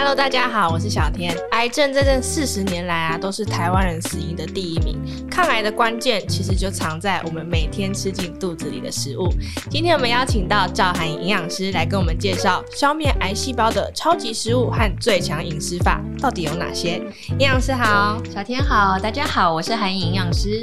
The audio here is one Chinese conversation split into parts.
Hello，大家好，我是小天。癌症在这四十年来啊，都是台湾人死因的第一名。抗癌的关键其实就藏在我们每天吃进肚子里的食物。今天我们邀请到赵涵营养师来跟我们介绍消灭癌细胞的超级食物和最强饮食法到底有哪些。营养师好，小天好，大家好，我是函颖营养师。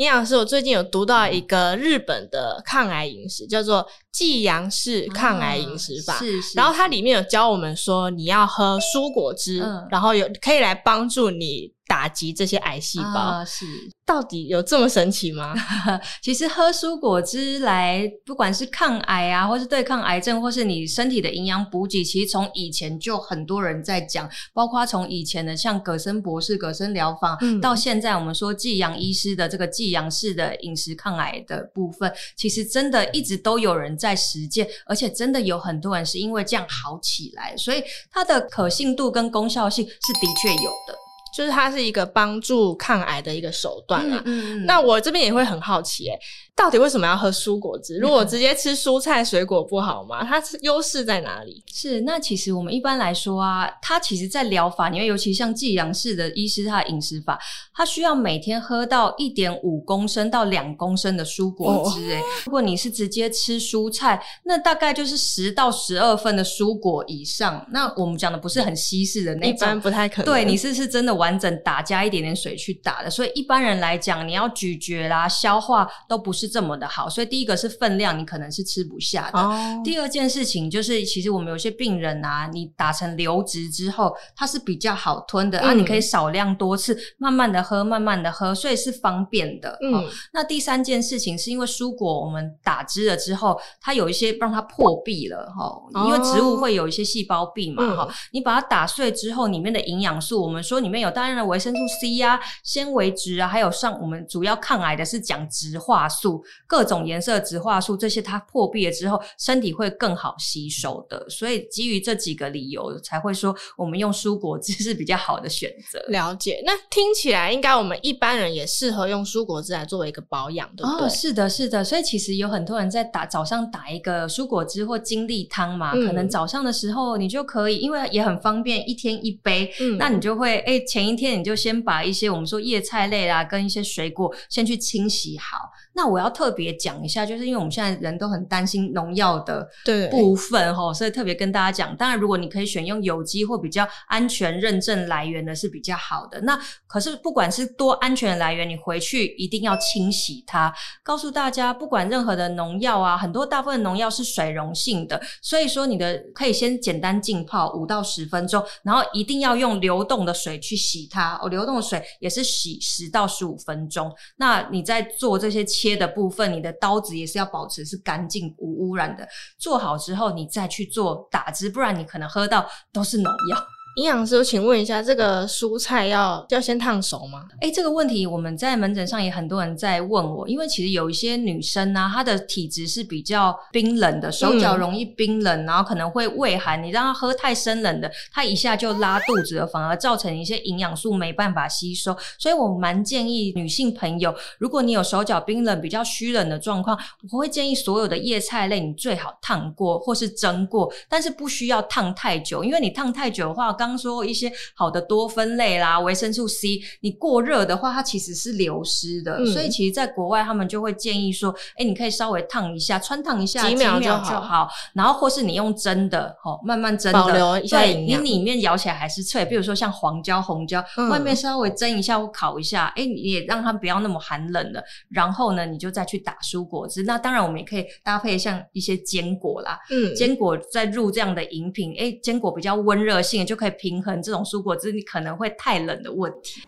营养师，我最近有读到一个日本的抗癌饮食，叫做纪阳式抗癌饮食法。是是。然后它里面有教我们说，你要喝蔬果汁，嗯、然后有可以来帮助你。打击这些癌细胞。啊，是，到底有这么神奇吗？其实喝蔬果汁来，不管是抗癌啊，或是对抗癌症，或是你身体的营养补给，其实从以前就很多人在讲，包括从以前的像葛森博士、葛森疗法，嗯、到现在我们说剂阳医师的这个剂阳式的饮食抗癌的部分，其实真的一直都有人在实践，而且真的有很多人是因为这样好起来，所以它的可信度跟功效性是的确有的。就是它是一个帮助抗癌的一个手段啦。嗯，嗯，那我这边也会很好奇，欸，到底为什么要喝蔬果汁？如果直接吃蔬菜水果不好吗？它是优势在哪里？是，那其实我们一般来说啊，它其实在疗法，因为尤其像济阳式的医师，他的饮食法，他需要每天喝到一点五公升到两公升的蔬果汁。哎，如果你是直接吃蔬菜，那大概就是十到十二份的蔬果以上。那我们讲的不是很稀释的那种，一般不太可能。对，你是是真的完整打加一点点水去打的，所以一般人来讲，你要咀嚼啦、消化都不是。这么的好，所以第一个是分量，你可能是吃不下的。Oh. 第二件事情就是，其实我们有些病人啊，你打成流质之后，它是比较好吞的，嗯、啊，你可以少量多次，慢慢的喝，慢慢的喝，所以是方便的。嗯、哦，那第三件事情是因为蔬果我们打汁了之后，它有一些让它破壁了哈、哦，因为植物会有一些细胞壁嘛哈、哦，你把它打碎之后，里面的营养素，我们说里面有大量的维生素 C 啊、纤维质啊，还有上我们主要抗癌的是讲植化素。各种颜色植化素这些，它破壁了之后，身体会更好吸收的。所以基于这几个理由，才会说我们用蔬果汁是比较好的选择。了解，那听起来应该我们一般人也适合用蔬果汁来作为一个保养，对不对？哦，是的，是的。所以其实有很多人在打早上打一个蔬果汁或精力汤嘛，嗯、可能早上的时候你就可以，因为也很方便，一天一杯。嗯，那你就会哎、欸，前一天你就先把一些我们说叶菜类啦，跟一些水果先去清洗好。那我要特别讲一下，就是因为我们现在人都很担心农药的部分哈，所以特别跟大家讲。当然，如果你可以选用有机或比较安全认证来源的，是比较好的。那可是不管是多安全的来源，你回去一定要清洗它。告诉大家，不管任何的农药啊，很多大部分农药是水溶性的，所以说你的可以先简单浸泡五到十分钟，然后一定要用流动的水去洗它。哦，流动的水也是洗十到十五分钟。那你在做这些切的部分，你的刀子也是要保持是干净无污染的。做好之后，你再去做打汁，不然你可能喝到都是农药。营养师，我请问一下，这个蔬菜要要先烫熟吗？诶，这个问题我们在门诊上也很多人在问我，因为其实有一些女生呢、啊，她的体质是比较冰冷的，手脚容易冰冷，嗯、然后可能会胃寒，你让她喝太生冷的，她一下就拉肚子了，反而造成一些营养素没办法吸收。所以我蛮建议女性朋友，如果你有手脚冰冷、比较虚冷的状况，我会建议所有的叶菜类你最好烫过或是蒸过，但是不需要烫太久，因为你烫太久的话。刚说一些好的多酚类啦，维生素 C，你过热的话，它其实是流失的。嗯、所以其实，在国外他们就会建议说，哎、欸，你可以稍微烫一下，穿烫一下几秒就好，就好。然后或是你用蒸的，哦，慢慢蒸的，保留一下营养。你里面咬起来还是脆。比如说像黄椒、红椒，嗯、外面稍微蒸一下或烤一下，哎、欸，你也让它不要那么寒冷了。然后呢，你就再去打蔬果汁。那当然，我们也可以搭配像一些坚果啦，嗯，坚果再入这样的饮品，哎、欸，坚果比较温热性，就可以。平衡这种蔬果汁，你可能会太冷的问题。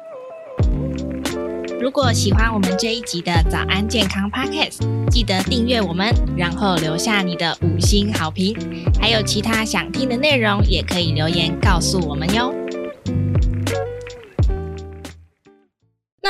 如果喜欢我们这一集的早安健康 Podcast，记得订阅我们，然后留下你的五星好评。还有其他想听的内容，也可以留言告诉我们哟。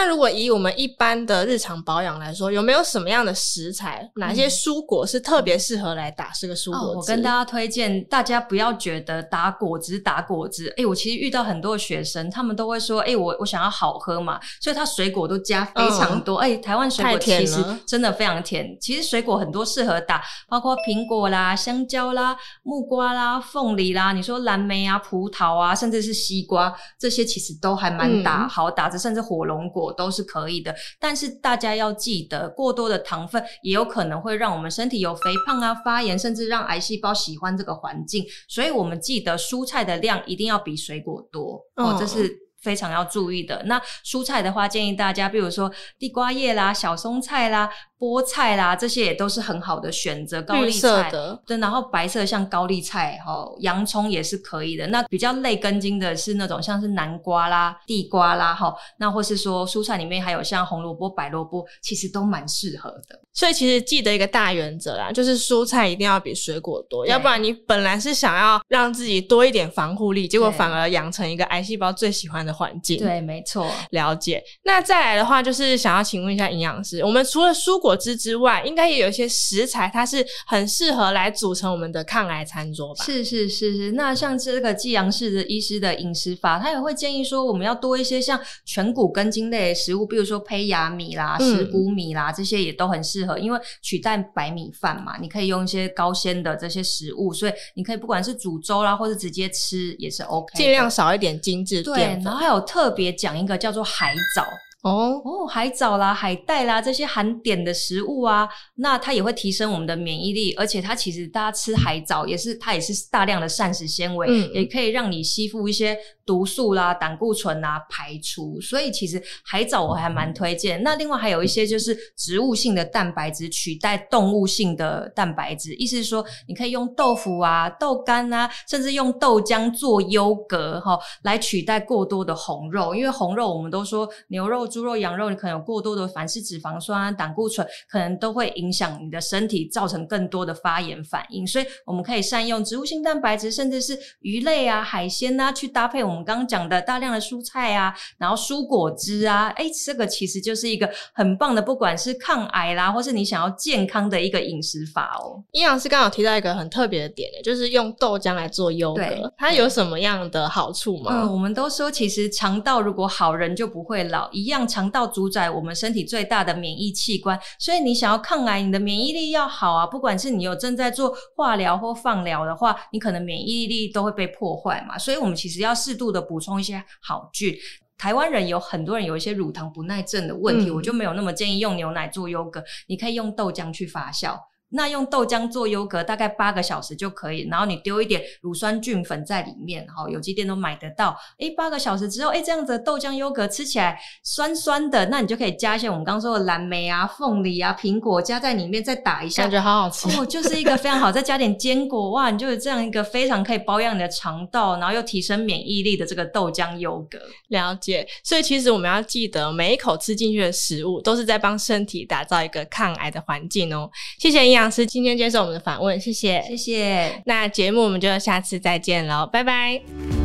那如果以我们一般的日常保养来说，有没有什么样的食材，哪些蔬果是特别适合来打这个蔬果汁？哦，我跟大家推荐，大家不要觉得打果汁打果汁。哎，我其实遇到很多学生，他们都会说，哎，我我想要好喝嘛，所以他水果都加非常多。哎，台湾水果其实真的非常甜。其实水果很多适合打，包括苹果啦、香蕉啦、木瓜啦、凤梨啦，你说蓝莓啊、葡萄啊，甚至是西瓜，这些其实都还蛮打、嗯、好打的，甚至火龙果都是可以的。但是大家要记得，过多的糖分也有可能会让我们身体有肥胖啊、发炎，甚至让癌细胞喜欢这个环境。所以我们记得蔬菜的量一定要比水果多哦，这是非常要注意的。那蔬菜的话，建议大家，比如说地瓜叶啦、小松菜啦。菠菜啦，这些也都是很好的选择。高丽菜，的，对，然后白色像高丽菜、哈洋葱也是可以的。那比较类根茎的是那种像是南瓜啦、地瓜啦，哈，那或是说蔬菜里面还有像红萝卜、白萝卜，其实都蛮适合的。所以其实记得一个大原则啦，就是蔬菜一定要比水果多，要不然你本来是想要让自己多一点防护力，结果反而养成一个癌细胞最喜欢的环境。对，没错。了解。那再来的话，就是想要请问一下营养师，我们除了蔬果汁之外，应该也有一些食材，它是很适合来组成我们的抗癌餐桌吧？是是是是。那像这个季阳式的医师的饮食法，他也会建议说，我们要多一些像全谷根茎类的食物，比如说胚芽米啦、石谷米啦，这些也都很适合，因为取代白米饭嘛，你可以用一些高纤的这些食物，所以你可以不管是煮粥啦，或者直接吃也是 OK，尽量少一点精致。对，然后还有特别讲一个叫做海藻。哦哦，海藻啦、海带啦这些含碘的食物啊，那它也会提升我们的免疫力，而且它其实大家吃海藻也是它也是大量的膳食纤维，嗯，也可以让你吸附一些毒素啦、胆固醇啊排出，所以其实海藻我还蛮推荐。那另外还有一些就是植物性的蛋白质取代动物性的蛋白质，意思是说你可以用豆腐啊、豆干啊，甚至用豆浆做优格哈，来取代过多的红肉，因为红肉我们都说牛肉。猪肉、羊肉，你可能有过多的反式脂肪酸、胆固醇，可能都会影响你的身体，造成更多的发炎反应。所以我们可以善用植物性蛋白质，甚至是鱼类啊、海鲜啊，去搭配我刚刚讲的大量的蔬菜啊，然后蔬果汁啊，诶，这个其实就是一个很棒的，不管是抗癌啦，或是你想要健康的一个饮食法哦。营养师刚好提到一个很特别的点，就是用豆浆来做优格，它有什么样的好处吗？嗯，我们都说，其实肠道如果好，人就不会老，一样。肠道主宰我们身体最大的免疫器官，所以你想要抗癌，你的免疫力要好啊。不管是你有正在做化疗或放疗的话，你可能免疫力都会被破坏嘛。所以我们其实要适度的补充一些好菌。台湾人有很多人有一些乳糖不耐症的问题，嗯、我就没有那么建议用牛奶做优格，你可以用豆浆去发酵。那用豆浆做优格，大概八个小时就可以。然后你丢一点乳酸菌粉在里面，好，有机店都买得到。诶，八个小时之后，诶，这样子的豆浆优格吃起来酸酸的，那你就可以加一些我们刚刚说的蓝莓啊、凤梨啊、苹果加在里面，再打一下，感觉好好吃哦，就是一个非常好。再加点坚果，哇，你就有这样一个非常可以保养你的肠道，然后又提升免疫力的这个豆浆优格。了解。所以其实我们要记得，每一口吃进去的食物都是在帮身体打造一个抗癌的环境哦。谢谢营养。师今天接受我们的访问，谢谢，谢谢。那节目我们就下次再见喽，拜拜。